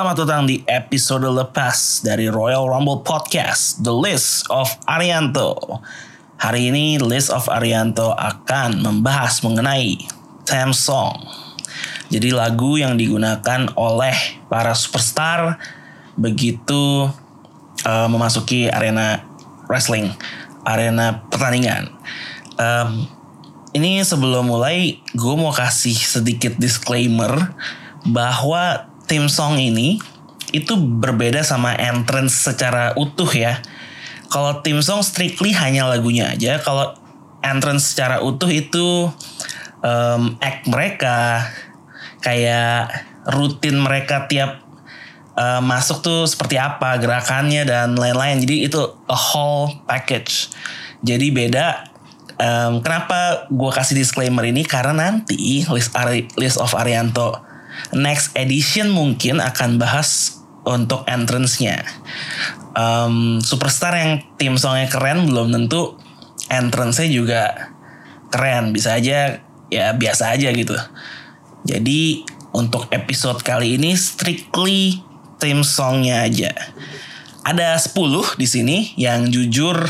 Selamat datang di episode lepas dari Royal Rumble Podcast, The List of Arianto. Hari ini List of Arianto akan membahas mengenai theme song. Jadi lagu yang digunakan oleh para superstar begitu uh, memasuki arena wrestling, arena pertandingan. Um, ini sebelum mulai, gue mau kasih sedikit disclaimer bahwa theme song ini itu berbeda sama entrance secara utuh ya. Kalau theme song strictly hanya lagunya aja. Kalau entrance secara utuh itu um, act mereka, kayak rutin mereka tiap uh, masuk tuh seperti apa gerakannya dan lain-lain. Jadi itu a whole package. Jadi beda. Um, kenapa gue kasih disclaimer ini karena nanti list Ari, list of Arianto next edition mungkin akan bahas untuk entrance-nya. Um, superstar yang tim songnya keren belum tentu entrance-nya juga keren. Bisa aja ya biasa aja gitu. Jadi untuk episode kali ini strictly tim songnya aja. Ada 10 di sini yang jujur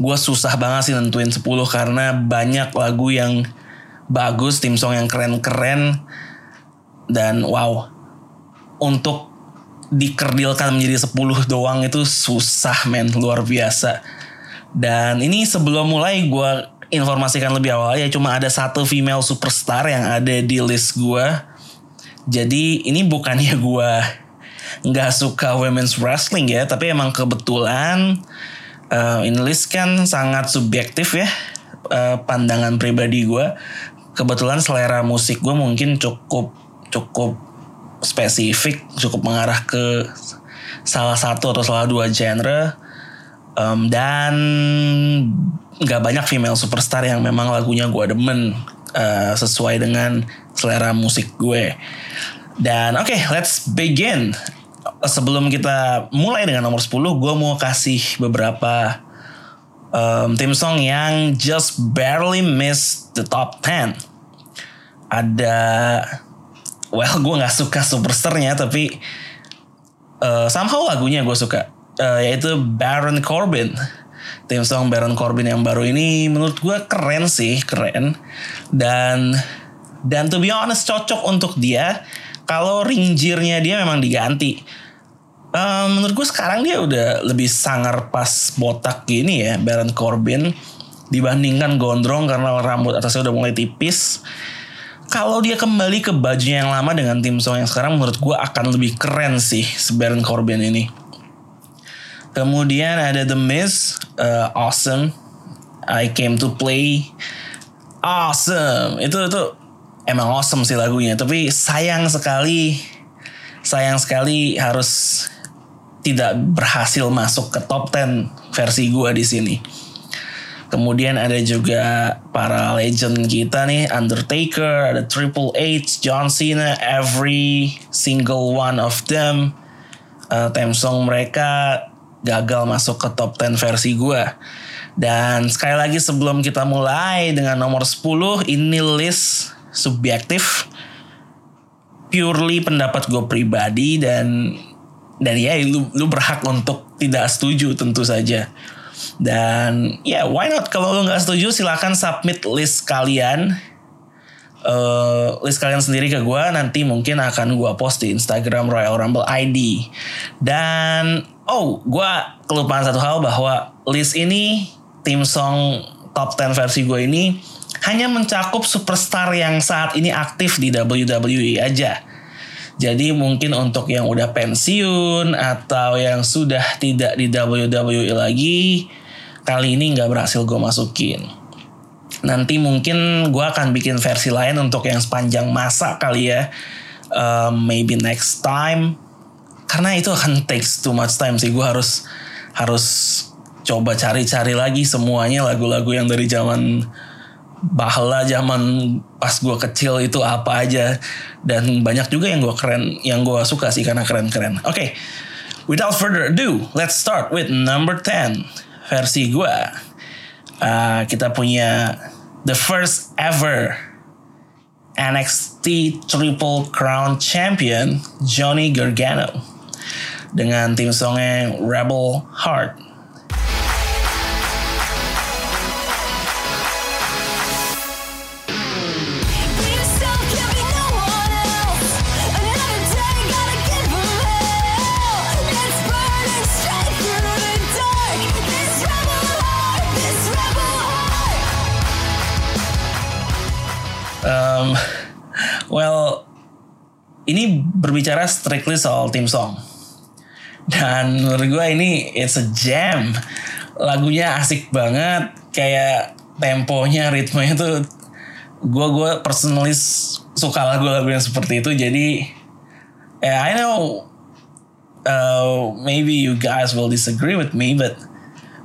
gue susah banget sih nentuin 10 karena banyak lagu yang bagus, tim song yang keren-keren dan wow. Untuk dikerdilkan menjadi 10 doang itu susah men, luar biasa. Dan ini sebelum mulai gue informasikan lebih awal ya cuma ada satu female superstar yang ada di list gue. Jadi ini bukannya gue nggak suka women's wrestling ya, tapi emang kebetulan uh, ini list kan sangat subjektif ya uh, pandangan pribadi gue kebetulan selera musik gue mungkin cukup cukup spesifik cukup mengarah ke salah satu atau salah dua genre. Um, dan nggak banyak female superstar yang memang lagunya gue demen uh, sesuai dengan selera musik gue. Dan oke okay, let's begin. Sebelum kita mulai dengan nomor 10 gue mau kasih beberapa um, theme song yang just barely miss the top 10. Ada, well gue nggak suka superstarnya tapi uh, somehow lagunya gue suka, uh, yaitu Baron Corbin. Theme song Baron Corbin yang baru ini menurut gue keren sih, keren. Dan dan to be honest cocok untuk dia kalau ring gear-nya dia memang diganti Uh, menurut gue sekarang dia udah lebih sangar pas botak gini ya Baron Corbin dibandingkan gondrong karena rambut atasnya udah mulai tipis. Kalau dia kembali ke bajunya yang lama dengan tim song yang sekarang menurut gue akan lebih keren sih si Baron Corbin ini. Kemudian ada The Miz, uh, Awesome, I Came to Play, Awesome. Itu itu emang awesome sih lagunya. Tapi sayang sekali, sayang sekali harus tidak berhasil masuk ke top 10 versi gue di sini. Kemudian ada juga para legend kita nih, Undertaker, ada Triple H, John Cena, every single one of them. Uh, theme song mereka gagal masuk ke top 10 versi gue. Dan sekali lagi sebelum kita mulai dengan nomor 10, ini list subjektif. Purely pendapat gue pribadi dan dan ya lu lu berhak untuk tidak setuju tentu saja dan ya why not? Kalau lu nggak setuju silahkan submit list kalian. Uh, list kalian sendiri ke gue nanti mungkin akan gue post di Instagram Royal Rumble ID dan oh gue kelupaan satu hal bahwa list ini tim song top 10 versi gue ini hanya mencakup superstar yang saat ini aktif di WWE aja jadi mungkin untuk yang udah pensiun atau yang sudah tidak di WWE lagi, kali ini nggak berhasil gue masukin. Nanti mungkin gue akan bikin versi lain untuk yang sepanjang masa kali ya. Um, maybe next time. Karena itu akan takes too much time sih. Gue harus harus coba cari-cari lagi semuanya lagu-lagu yang dari zaman bahala zaman pas gue kecil itu apa aja dan banyak juga yang gue keren yang gue suka sih karena keren-keren. Oke, okay. without further ado, let's start with number 10 versi gue. Uh, kita punya the first ever NXT Triple Crown Champion Johnny Gargano dengan tim songnya Rebel Heart. Ini berbicara strictly soal tim song. Dan menurut gue ini it's a jam. Lagunya asik banget, kayak temponya, ritmenya tuh gue gue personally suka lagu-lagu yang seperti itu. Jadi, yeah, I know uh, maybe you guys will disagree with me, but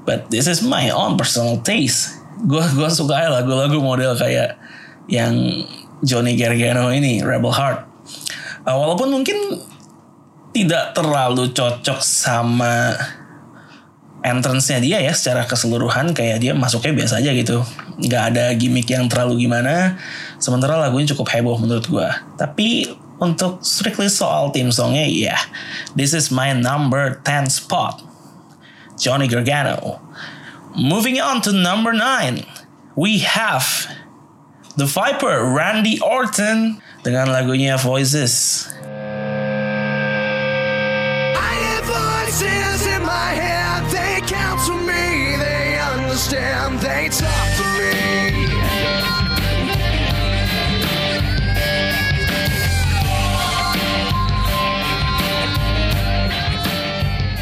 but this is my own personal taste. Gue gue suka lagu-lagu model kayak yang Johnny Gargano ini Rebel Heart uh, walaupun mungkin tidak terlalu cocok sama entrance-nya dia ya secara keseluruhan kayak dia masuknya biasa aja gitu. Nggak ada gimmick yang terlalu gimana. Sementara lagunya cukup heboh menurut gue tapi untuk strictly soal tim songnya ya yeah, this is my number 10 spot. Johnny Gargano. Moving on to number 9 we have The Viper, Randy Orton dengan lagunya Voices.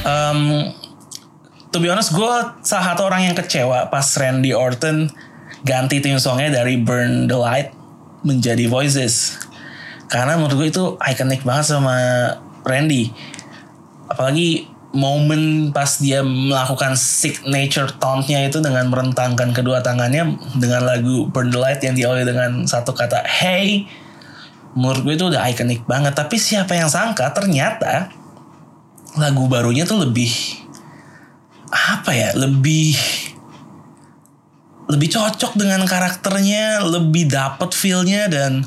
Um, to be honest, gue salah satu orang yang kecewa pas Randy Orton ganti tim songnya dari Burn the Light menjadi Voices karena menurut gue itu ikonik banget sama Randy. Apalagi momen pas dia melakukan signature tauntnya itu dengan merentangkan kedua tangannya dengan lagu Burn the Light yang diawali dengan satu kata Hey. Menurut gue itu udah ikonik banget. Tapi siapa yang sangka ternyata lagu barunya tuh lebih apa ya lebih lebih cocok dengan karakternya, lebih dapet feelnya dan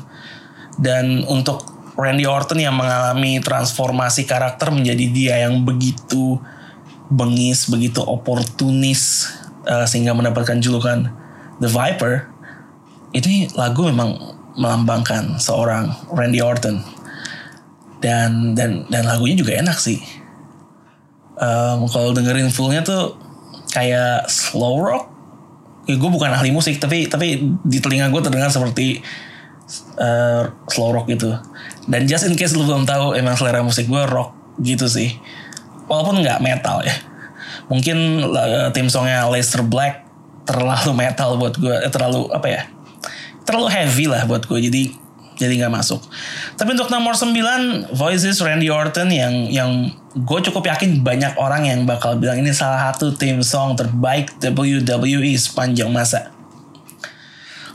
dan untuk Randy Orton yang mengalami transformasi karakter menjadi dia yang begitu bengis, begitu oportunis uh, sehingga mendapatkan julukan The Viper. Ini lagu memang melambangkan seorang Randy Orton dan dan dan lagunya juga enak sih. Um, kalau dengerin fullnya tuh kayak slow rock ya gue bukan ahli musik tapi tapi di telinga gue terdengar seperti uh, slow rock gitu dan just in case lu belum tahu emang selera musik gue rock gitu sih walaupun nggak metal ya mungkin uh, tim songnya Lester Black terlalu metal buat gue eh, terlalu apa ya terlalu heavy lah buat gue jadi jadi nggak masuk. Tapi untuk nomor 9 Voices Randy Orton yang yang gue cukup yakin banyak orang yang bakal bilang ini salah satu theme song terbaik WWE sepanjang masa.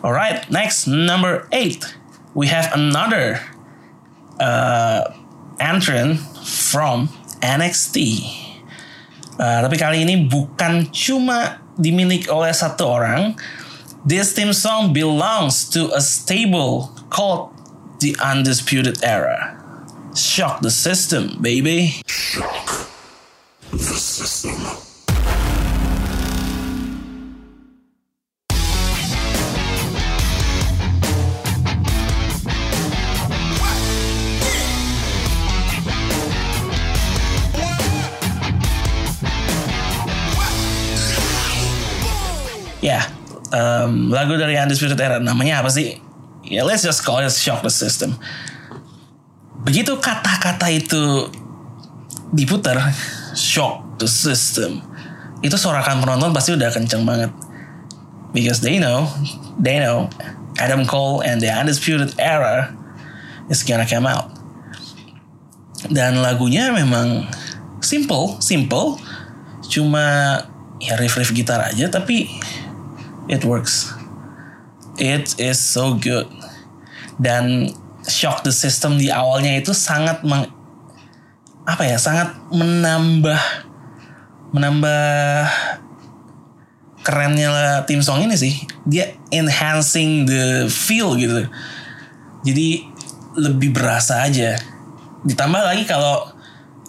Alright, next number 8 we have another uh, entrant from NXT. Uh, tapi kali ini bukan cuma dimiliki oleh satu orang. This theme song belongs to a stable called the Undisputed Era. Shock the system, baby. Shock the system. Um, lagu dari Undisputed Era namanya apa sih? ya let's just call it shock the system. Begitu kata-kata itu diputar, shock the system, itu sorakan penonton pasti udah kenceng banget. Because they know, they know Adam Cole and the Undisputed Era is gonna come out. Dan lagunya memang simple, simple, cuma ya riff-riff gitar aja tapi it works. It is so good. Dan shock the system di awalnya itu sangat meng, apa ya? Sangat menambah menambah kerennya tim song ini sih. Dia enhancing the feel gitu. Jadi lebih berasa aja. Ditambah lagi kalau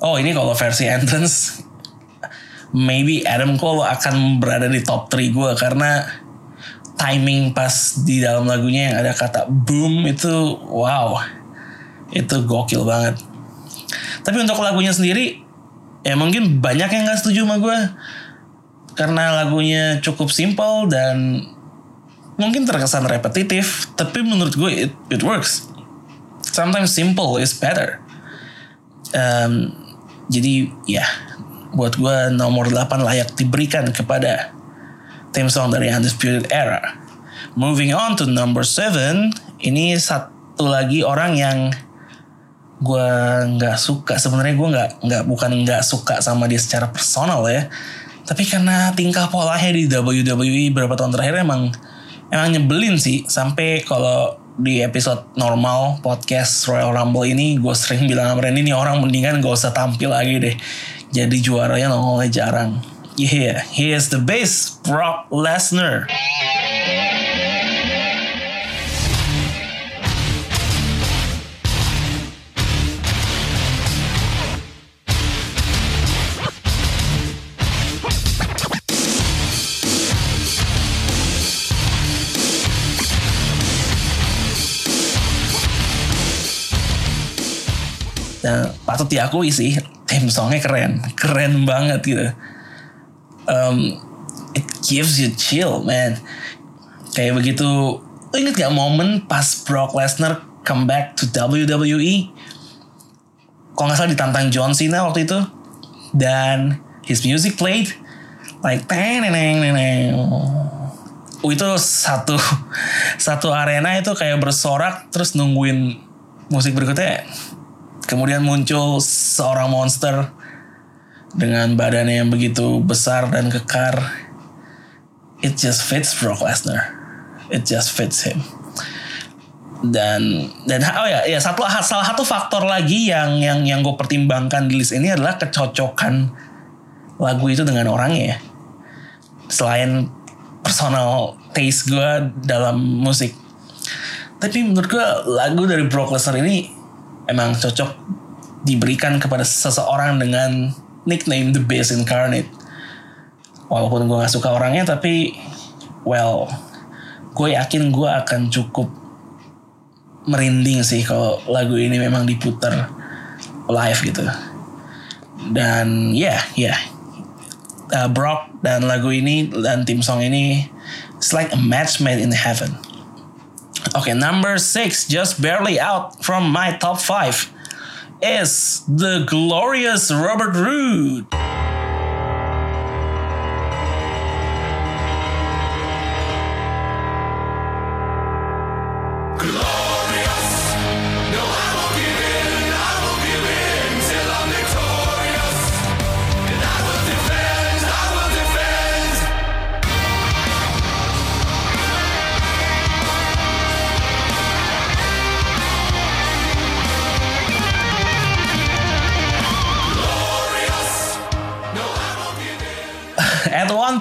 oh ini kalau versi entrance maybe Adam Cole akan berada di top 3 gue karena timing pas di dalam lagunya yang ada kata boom itu wow. Itu gokil banget. Tapi untuk lagunya sendiri ya mungkin banyak yang gak setuju sama gue karena lagunya cukup simple dan mungkin terkesan repetitif tapi menurut gue it, it works. Sometimes simple is better. Um, jadi ya buat gue nomor 8 layak diberikan kepada theme song dari Undisputed Era. Moving on to number 7 ini satu lagi orang yang gue nggak suka. Sebenarnya gue nggak nggak bukan nggak suka sama dia secara personal ya. Tapi karena tingkah polanya di WWE beberapa tahun terakhir emang emang nyebelin sih. Sampai kalau di episode normal podcast Royal Rumble ini gue sering bilang sama Randy nih orang mendingan gak usah tampil lagi deh. Jadi juaranya nongolnya jarang yeah he is the best Brock Lesnar Dan patut diakui sih, theme songnya keren, keren banget gitu. Um, it gives you chill, man. Kayak begitu, lo inget gak momen pas Brock Lesnar come back to WWE? Kalau nggak salah ditantang John Cena waktu itu, dan his music played, like teneng teneng Oh, itu satu satu arena itu kayak bersorak terus nungguin musik berikutnya kemudian muncul seorang monster dengan badannya yang begitu besar dan kekar it just fits Brock Lesnar. It just fits him. Dan dan oh ya ya satu salah satu faktor lagi yang yang yang gue pertimbangkan di list ini adalah kecocokan lagu itu dengan orangnya ya. Selain personal taste gue dalam musik. Tapi menurut gue lagu dari Brock Lesnar ini emang cocok diberikan kepada seseorang dengan nickname The Beast Incarnate. Walaupun gue gak suka orangnya tapi well gue yakin gue akan cukup merinding sih kalau lagu ini memang diputar live gitu. Dan ya yeah, ya yeah. uh, Brock dan lagu ini dan tim song ini it's like a match made in heaven. Okay number six just barely out from my top five is the glorious Robert Roode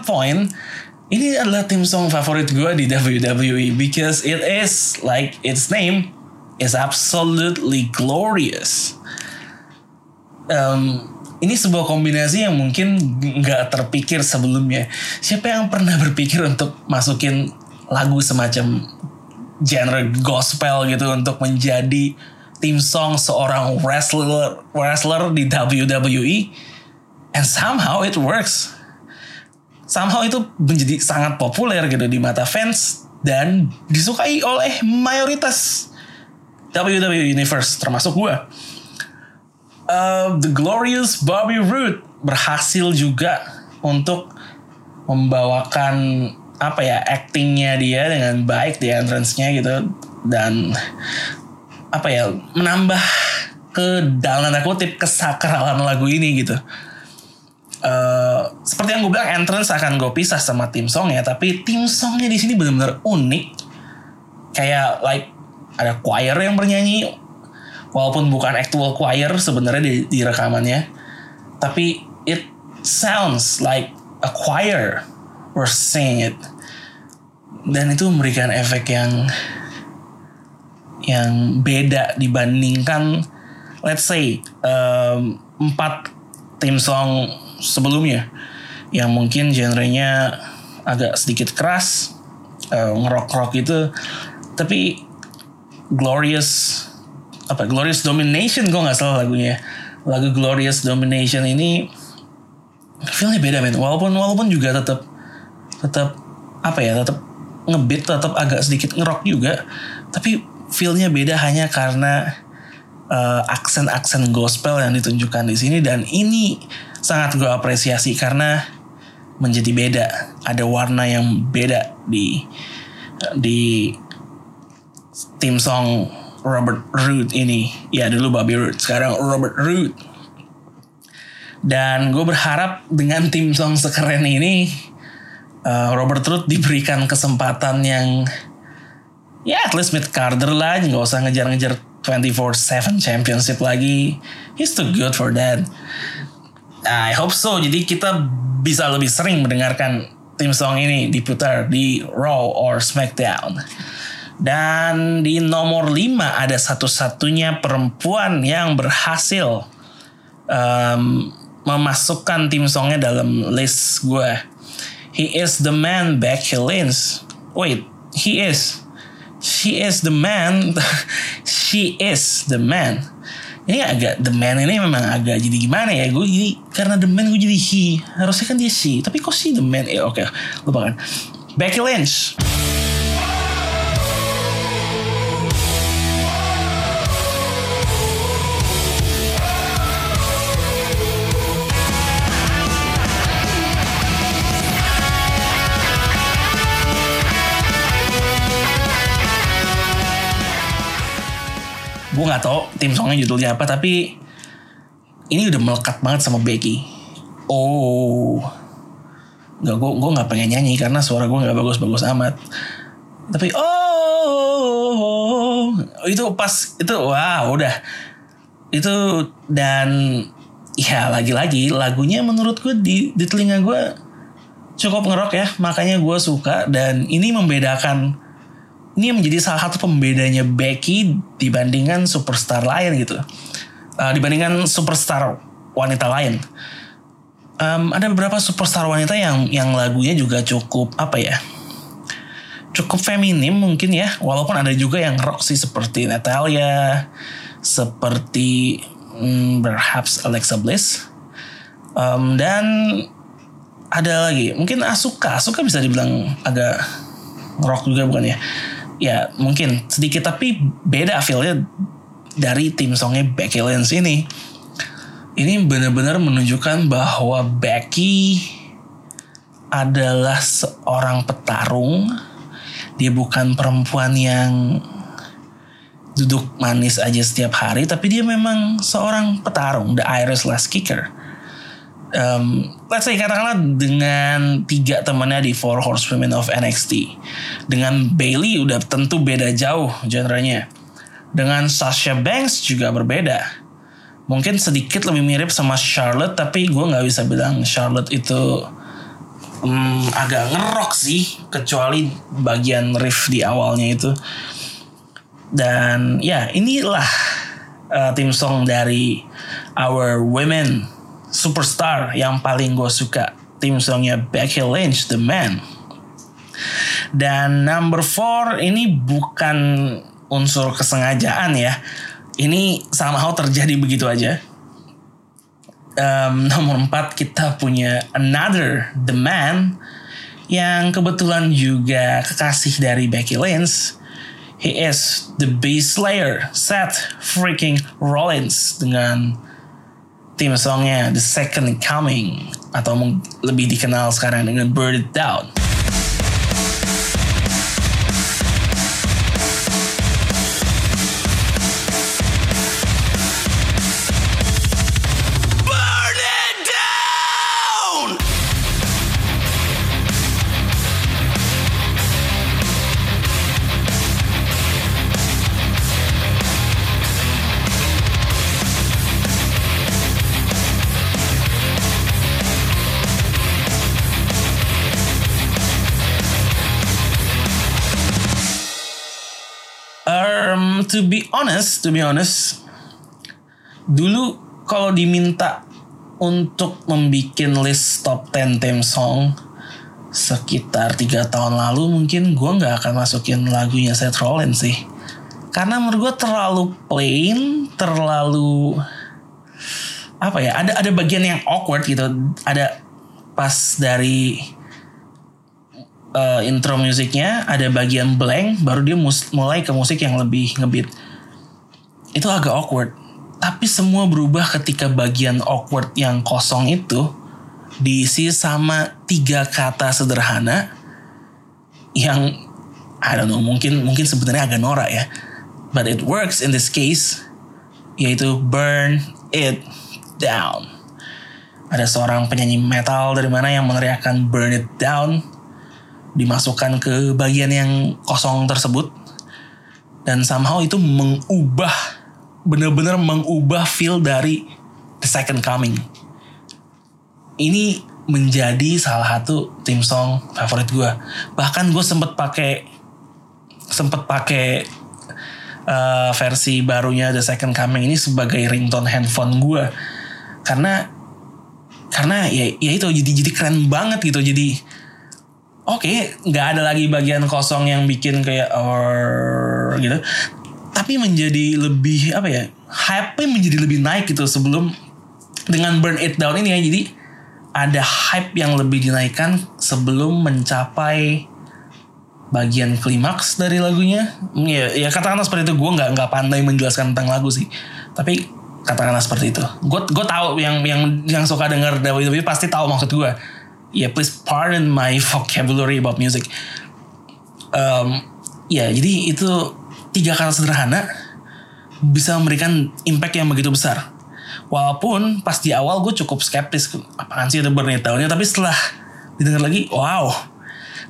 point ini adalah tim song favorit gue di WWE because it is like its name is absolutely glorious. Um, ini sebuah kombinasi yang mungkin nggak terpikir sebelumnya. Siapa yang pernah berpikir untuk masukin lagu semacam genre gospel gitu untuk menjadi tim song seorang wrestler wrestler di WWE and somehow it works somehow itu menjadi sangat populer gitu di mata fans dan disukai oleh mayoritas WWE Universe termasuk gue. Uh, The Glorious Bobby Roode berhasil juga untuk membawakan apa ya actingnya dia dengan baik di entrance-nya gitu dan apa ya menambah ke dalam tanda kutip kesakralan lagu ini gitu seperti yang gue bilang entrance akan gue pisah sama tim song ya tapi tim songnya di sini benar-benar unik. Kayak like ada choir yang bernyanyi walaupun bukan actual choir sebenarnya di, di rekamannya tapi it sounds like a choir were singing it. Dan itu memberikan efek yang yang beda dibandingkan let's say um, empat tim song sebelumnya yang mungkin genrenya agak sedikit keras uh, ngerok rock itu tapi glorious apa glorious domination gue nggak salah lagunya lagu glorious domination ini feelnya beda men. Walaupun walaupun juga tetap tetap apa ya tetap ngebeat tetap agak sedikit ngerok juga tapi feelnya beda hanya karena uh, aksen-aksen gospel yang ditunjukkan di sini dan ini sangat gue apresiasi karena menjadi beda. Ada warna yang beda di di tim song Robert Root ini. Ya dulu Bobby Root sekarang Robert Root. Dan gue berharap dengan tim song sekeren ini uh, Robert Root diberikan kesempatan yang ya at least Mick Carter lah nggak usah ngejar-ngejar 24/7 championship lagi. He's too good for that I hope so jadi kita bisa lebih sering mendengarkan tim song ini diputar di Raw or SmackDown dan di nomor 5 ada satu-satunya perempuan yang berhasil um, memasukkan tim songnya dalam list gue. He is the man Becky Lynch. Wait, he is. She is the man. She is the man. Ini agak the man ini memang agak jadi gimana ya? Gue jadi karena the man gue jadi he. Harusnya kan dia she. Tapi kok si the man? Ya oke okay, lupakan. Becky Lynch gue nggak tahu tim songnya judulnya apa tapi ini udah melekat banget sama Becky. Oh. Nggak gue gue nggak pengen nyanyi karena suara gue nggak bagus-bagus amat. Tapi oh itu pas itu wow udah. Itu dan ya lagi-lagi lagunya menurut gue di di telinga gue cukup ngerok ya. Makanya gue suka dan ini membedakan ini menjadi salah satu pembedanya Becky dibandingkan superstar lain gitu. Uh, dibandingkan superstar wanita lain. Um, ada beberapa superstar wanita yang yang lagunya juga cukup apa ya? Cukup feminim mungkin ya, walaupun ada juga yang rock sih seperti Natalia, seperti hmm, perhaps Alexa Bliss. Um, dan ada lagi, mungkin Asuka. Asuka bisa dibilang agak rock juga bukan ya? Ya mungkin sedikit tapi beda feelnya dari tim songnya Becky Lynch ini. Ini benar-benar menunjukkan bahwa Becky adalah seorang petarung. Dia bukan perempuan yang duduk manis aja setiap hari, tapi dia memang seorang petarung, the Irish last kicker um, let's say katakanlah dengan tiga temannya di Four Horsewomen of NXT. Dengan Bailey udah tentu beda jauh genrenya. Dengan Sasha Banks juga berbeda. Mungkin sedikit lebih mirip sama Charlotte tapi gue nggak bisa bilang Charlotte itu um, agak ngerok sih kecuali bagian riff di awalnya itu. Dan ya inilah uh, tim song dari Our Women superstar yang paling gue suka. Tim songnya Becky Lynch The Man. Dan number four ini bukan unsur kesengajaan ya. Ini somehow terjadi begitu aja. Um, nomor empat kita punya Another The Man yang kebetulan juga kekasih dari Becky Lynch. He is the bass slayer Seth freaking Rollins dengan Tim songnya The Second Coming atau lebih dikenal sekarang dengan Burn It Down. Honest, to be honest, dulu kalau diminta untuk membuat list top 10 theme song sekitar tiga tahun lalu mungkin gue nggak akan masukin lagunya Seth Rollins sih. Karena menurut gue terlalu plain terlalu apa ya ada ada bagian yang awkward gitu. Ada pas dari uh, intro musiknya ada bagian blank baru dia mulai ke musik yang lebih ngebeat itu agak awkward. Tapi semua berubah ketika bagian awkward yang kosong itu diisi sama tiga kata sederhana yang I don't know mungkin mungkin sebenarnya agak norak ya. But it works in this case yaitu burn it down. Ada seorang penyanyi metal dari mana yang meneriakkan burn it down dimasukkan ke bagian yang kosong tersebut dan somehow itu mengubah bener-bener mengubah feel dari The Second Coming. Ini menjadi salah satu tim song favorit gue. Bahkan gue sempet pakai sempet pakai uh, versi barunya The Second Coming ini sebagai ringtone handphone gue karena karena ya, ya itu jadi jadi keren banget gitu jadi oke okay, nggak ada lagi bagian kosong yang bikin kayak or gitu tapi menjadi lebih apa ya hype menjadi lebih naik gitu sebelum dengan burn it down ini ya. Jadi ada hype yang lebih dinaikkan sebelum mencapai bagian klimaks dari lagunya. Ya, ya katakanlah seperti itu. Gue nggak nggak pandai menjelaskan tentang lagu sih. Tapi katakanlah seperti itu. Gue gue tahu yang yang yang suka denger WWE pasti tahu maksud gue ya please pardon my vocabulary about music. Um, ya jadi itu tiga kata sederhana bisa memberikan impact yang begitu besar. Walaupun pas di awal gue cukup skeptis, apaan sih ada burn it down tapi setelah didengar lagi, wow,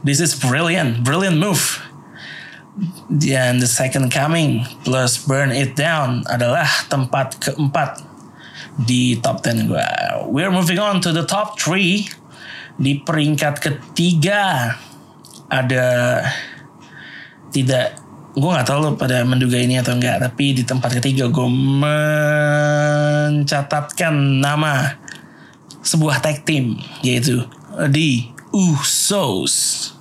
this is brilliant, brilliant move. Dan the second coming plus burn it down adalah tempat keempat di top 10 gue. We're moving on to the top 3. Di peringkat ketiga ada tidak gue nggak tahu lo pada menduga ini atau enggak tapi di tempat ketiga gue mencatatkan nama sebuah tag team yaitu di Usos.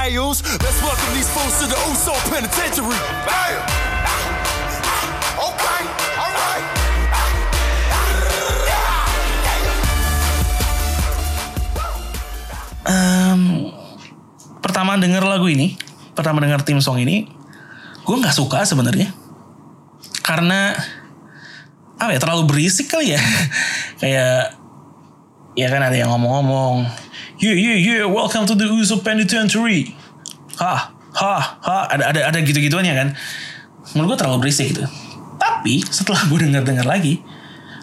Let's welcome these fools to the Uso Penitentiary. Bam! Okay, alright. Um, pertama denger lagu ini, pertama denger tim song ini, gue nggak suka sebenarnya, karena apa ya terlalu berisik kali ya, kayak ya kan ada yang ngomong-ngomong, yeah yeah yeah, welcome to the Uso Penitentiary. Ha ha ha. Ada ada ada gitu gituan ya kan. Menurut gue terlalu berisik gitu tapi setelah gue dengar dengar lagi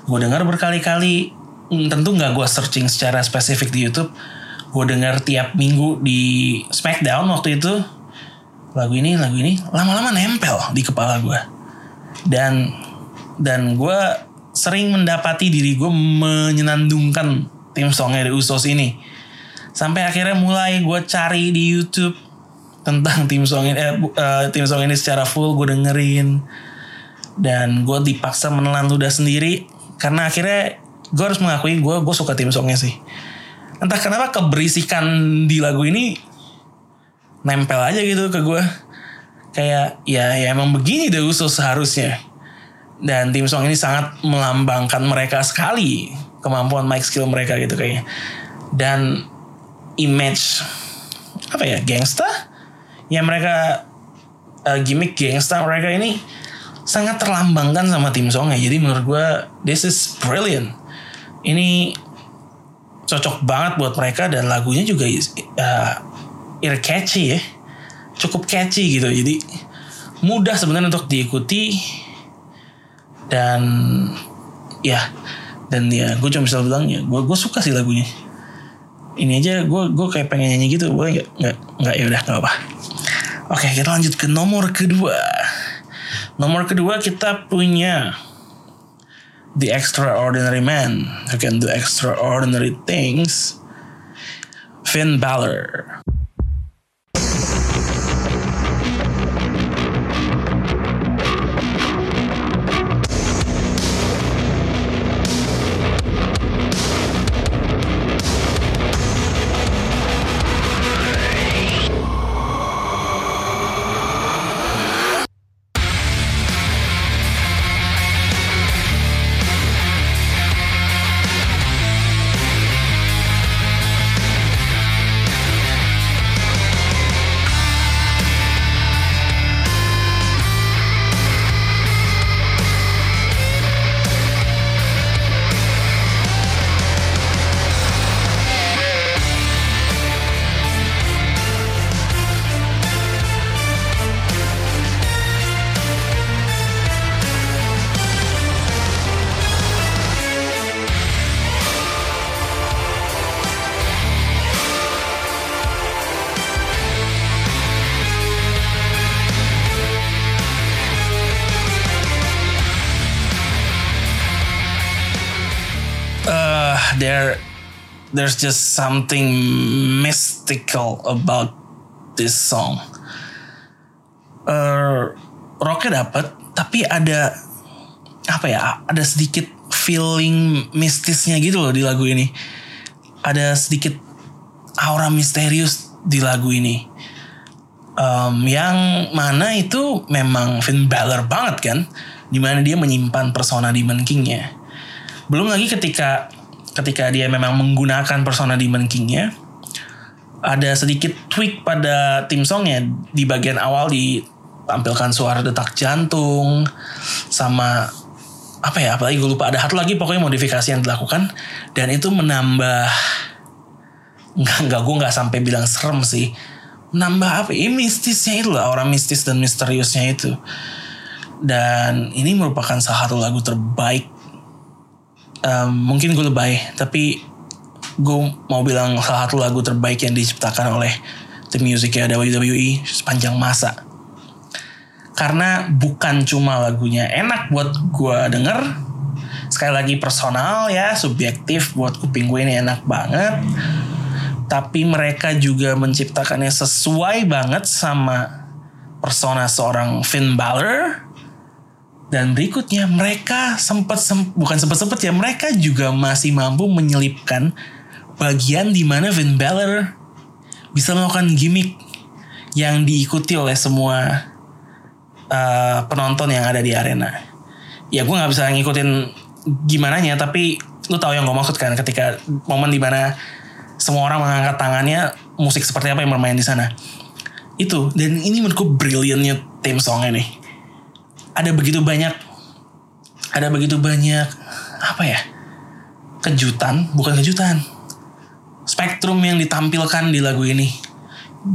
gue dengar berkali-kali hmm, tentu nggak gue searching secara spesifik di YouTube. Gue dengar tiap minggu di Smackdown waktu itu lagu ini lagu ini lama-lama nempel di kepala gue dan dan gue sering mendapati diri gue menyenandungkan tim songnya dari Usos ini sampai akhirnya mulai gue cari di YouTube tentang tim song ini eh, uh, tim song ini secara full gue dengerin. Dan gue dipaksa menelan ludah sendiri karena akhirnya gue harus mengakui gue gue suka tim songnya sih. Entah kenapa keberisikan di lagu ini nempel aja gitu ke gue kayak ya ya emang begini deh usus seharusnya dan tim song ini sangat melambangkan mereka sekali kemampuan mic skill mereka gitu kayaknya. Dan image. Apa ya gangsta ya mereka uh, gimmick gangsta mereka ini sangat terlambangkan sama tim songnya jadi menurut gue this is brilliant. Ini cocok banget buat mereka dan lagunya juga uh, ear catchy ya. Cukup catchy gitu. Jadi mudah sebenarnya untuk diikuti. Dan ya dan ya gue cuma bisa bilang ya gue suka sih lagunya ini aja gue gue kayak pengen nyanyi gitu. Boleh nggak nggak nggak ya udah nggak apa oke kita lanjut ke nomor kedua. Nomor kedua kita punya the extraordinary man who can do extraordinary things. Finn Balor there's just something mystical about this song. Uh, rocknya dapat, tapi ada apa ya? Ada sedikit feeling mistisnya gitu loh di lagu ini. Ada sedikit aura misterius di lagu ini. Um, yang mana itu memang Finn Balor banget kan, di mana dia menyimpan persona Demon King-nya. Belum lagi ketika ketika dia memang menggunakan persona Demon King-nya, ada sedikit tweak pada tim songnya. Di bagian awal ditampilkan suara detak jantung sama apa ya apalagi gue lupa ada satu lagi pokoknya modifikasi yang dilakukan. Dan itu menambah nggak nggak gue nggak sampai bilang serem sih. Menambah apa ini mistisnya itu lah orang mistis dan misteriusnya itu. Dan ini merupakan salah satu lagu terbaik um, mungkin gue lebay tapi gue mau bilang salah satu lagu terbaik yang diciptakan oleh tim musiknya WWE sepanjang masa. Karena bukan cuma lagunya enak buat gue denger sekali lagi personal ya subjektif buat kuping gue ini enak banget. Tapi mereka juga menciptakannya sesuai banget sama persona seorang Finn Balor dan berikutnya mereka sempat sem bukan sempat sempat ya mereka juga masih mampu menyelipkan bagian di mana Finn Balor bisa melakukan gimmick yang diikuti oleh semua uh, penonton yang ada di arena. Ya gue nggak bisa ngikutin gimana nya tapi lu tahu yang gue maksud kan ketika momen di mana semua orang mengangkat tangannya musik seperti apa yang bermain di sana itu dan ini menurutku brilliantnya tim songnya nih ada begitu banyak ada begitu banyak apa ya kejutan bukan kejutan spektrum yang ditampilkan di lagu ini.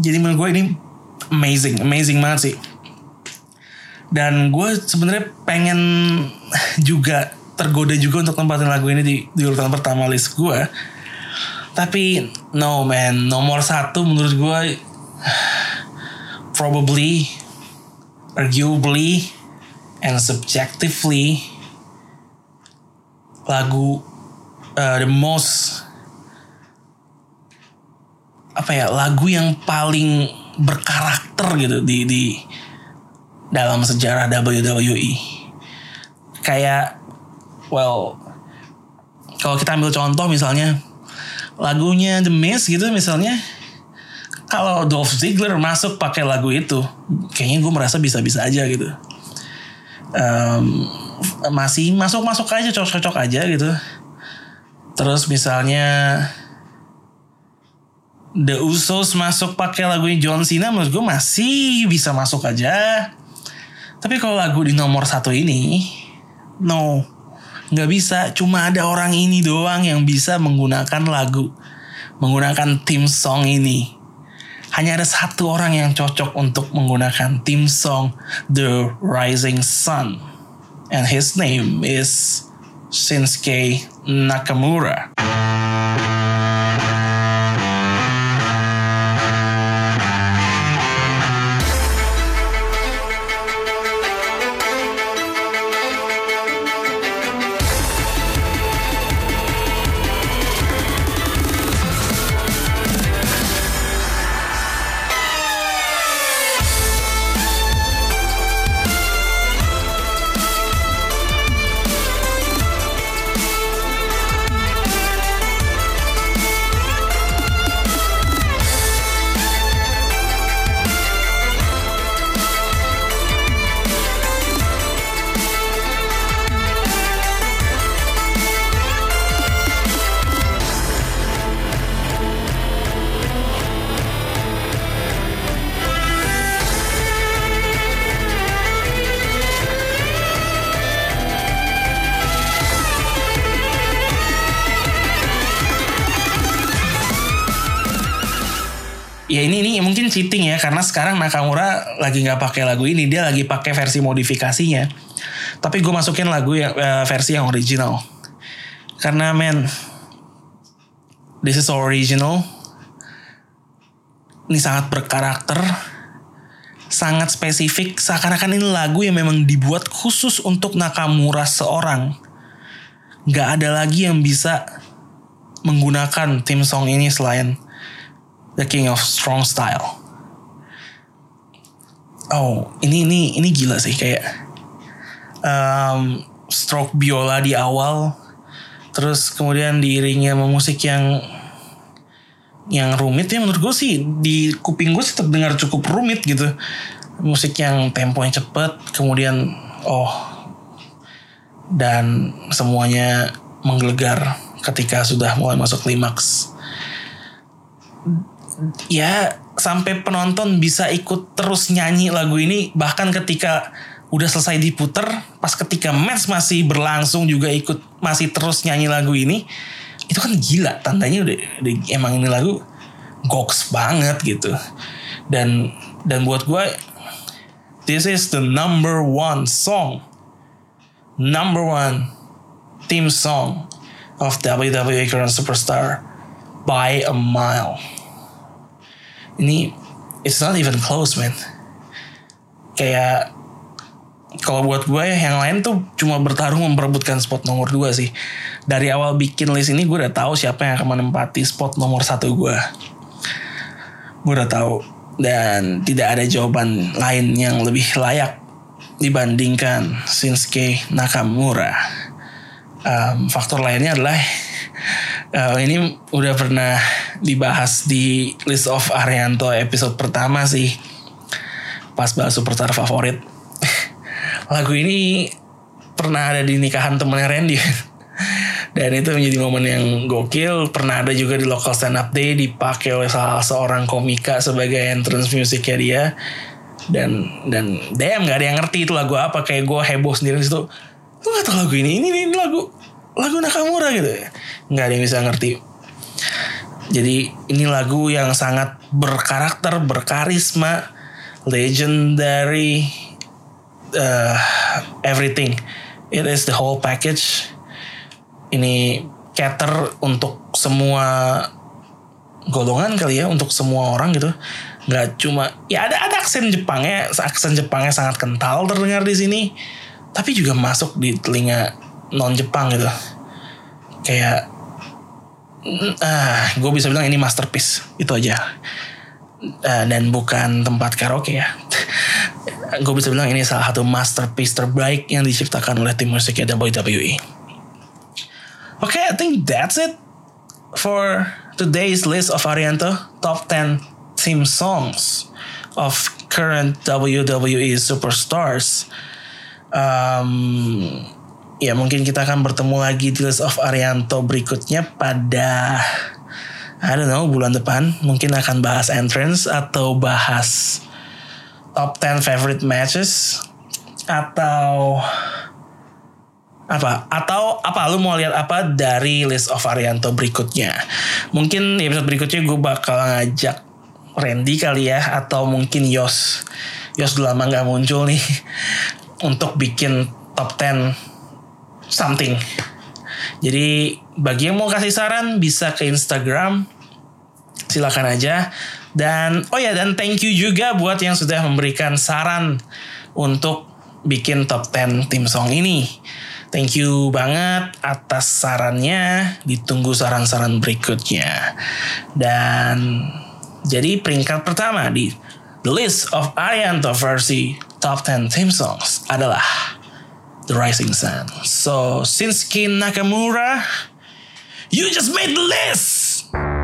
Jadi menurut gue ini amazing amazing banget sih. Dan gue sebenarnya pengen juga tergoda juga untuk tempatin lagu ini di, di urutan pertama list gue tapi no man nomor satu menurut gue probably arguably and subjectively lagu uh, the most apa ya lagu yang paling berkarakter gitu di di dalam sejarah WWE kayak well kalau kita ambil contoh misalnya lagunya The Miz gitu misalnya kalau Dolph Ziggler masuk pakai lagu itu kayaknya gue merasa bisa-bisa aja gitu um, masih masuk-masuk aja cocok-cocok aja gitu. Terus misalnya The Usos masuk pakai lagunya John Cena menurut gue masih bisa masuk aja. Tapi kalau lagu di nomor satu ini no. Nggak bisa cuma ada orang ini doang yang bisa menggunakan lagu menggunakan tim song ini hanya ada satu orang yang cocok untuk menggunakan tim song The Rising Sun and his name is Shinsuke Nakamura. Ya karena sekarang Nakamura lagi nggak pakai lagu ini dia lagi pakai versi modifikasinya. Tapi gue masukin lagu yang uh, versi yang original. Karena men this is original. Ini sangat berkarakter sangat spesifik. Seakan-akan ini lagu yang memang dibuat khusus untuk Nakamura seorang. Nggak ada lagi yang bisa menggunakan tim song ini selain The King of Strong Style. Oh, ini ini ini gila sih kayak um, stroke biola di awal, terus kemudian diiringi sama musik yang yang rumit. Ya menurut gue sih di kuping gue sih terdengar cukup rumit gitu. Musik yang temponya cepet kemudian oh dan semuanya menggelegar ketika sudah mulai masuk klimaks. Ya sampai penonton bisa ikut terus nyanyi lagu ini bahkan ketika udah selesai diputer pas ketika match masih berlangsung juga ikut masih terus nyanyi lagu ini itu kan gila tandanya udah, udah emang ini lagu goks banget gitu. Dan dan buat gue this is the number one song number one theme song of WWE Current Superstar by a mile ini it's not even close man. Kayak kalau buat gue ya yang lain tuh cuma bertarung memperebutkan spot nomor 2 sih. Dari awal bikin list ini gue udah tahu siapa yang akan menempati spot nomor satu gue gue udah tahu. Dan tidak ada jawaban lain yang lebih layak dibandingkan Shinsuke Nakamura. Um, faktor lainnya adalah uh, ini udah pernah dibahas di list of Arianto episode pertama sih. Pas bahas superstar favorit. Lagu ini pernah ada di nikahan temennya Randy. Dan itu menjadi momen yang gokil. Pernah ada juga di local stand up day dipakai oleh salah seorang komika sebagai entrance musiknya dia. Dan dan damn nggak ada yang ngerti itu lagu apa. Kayak gue heboh sendiri di situ. Lu gak tau lagu ini ini, ini lagu lagu Nakamura gitu nggak ada yang bisa ngerti. Jadi ini lagu yang sangat berkarakter berkarisma legendary uh, everything. It is the whole package. Ini cater untuk semua golongan kali ya untuk semua orang gitu. Nggak cuma ya ada ada aksen Jepangnya aksen Jepangnya sangat kental terdengar di sini. Tapi juga masuk di telinga non Jepang gitu. Kayak ah gue bisa bilang ini masterpiece. Itu aja. Uh, dan bukan tempat karaoke ya. Gue bisa bilang ini salah satu masterpiece terbaik yang diciptakan oleh tim musiknya WWE oke okay, I think that's it for today's list of Arianto top 10 theme songs of current WWE superstars. Um, ya mungkin kita akan bertemu lagi di list of Arianto berikutnya pada I don't know bulan depan. Mungkin akan bahas entrance atau bahas top 10 favorite matches atau apa? Atau apa? Lu mau lihat apa dari list of Arianto berikutnya? Mungkin di episode berikutnya gue bakal ngajak Randy kali ya atau mungkin Yos. Yos udah lama nggak muncul nih untuk bikin top 10 something. Jadi bagi yang mau kasih saran bisa ke Instagram. Silakan aja. Dan oh ya dan thank you juga buat yang sudah memberikan saran untuk bikin top 10 tim song ini. Thank you banget atas sarannya. Ditunggu saran-saran berikutnya. Dan jadi peringkat pertama di the list of Arianto versi top 10 theme songs adalah the Rising Sun. So, Shinsuke Nakamura, you just made the list!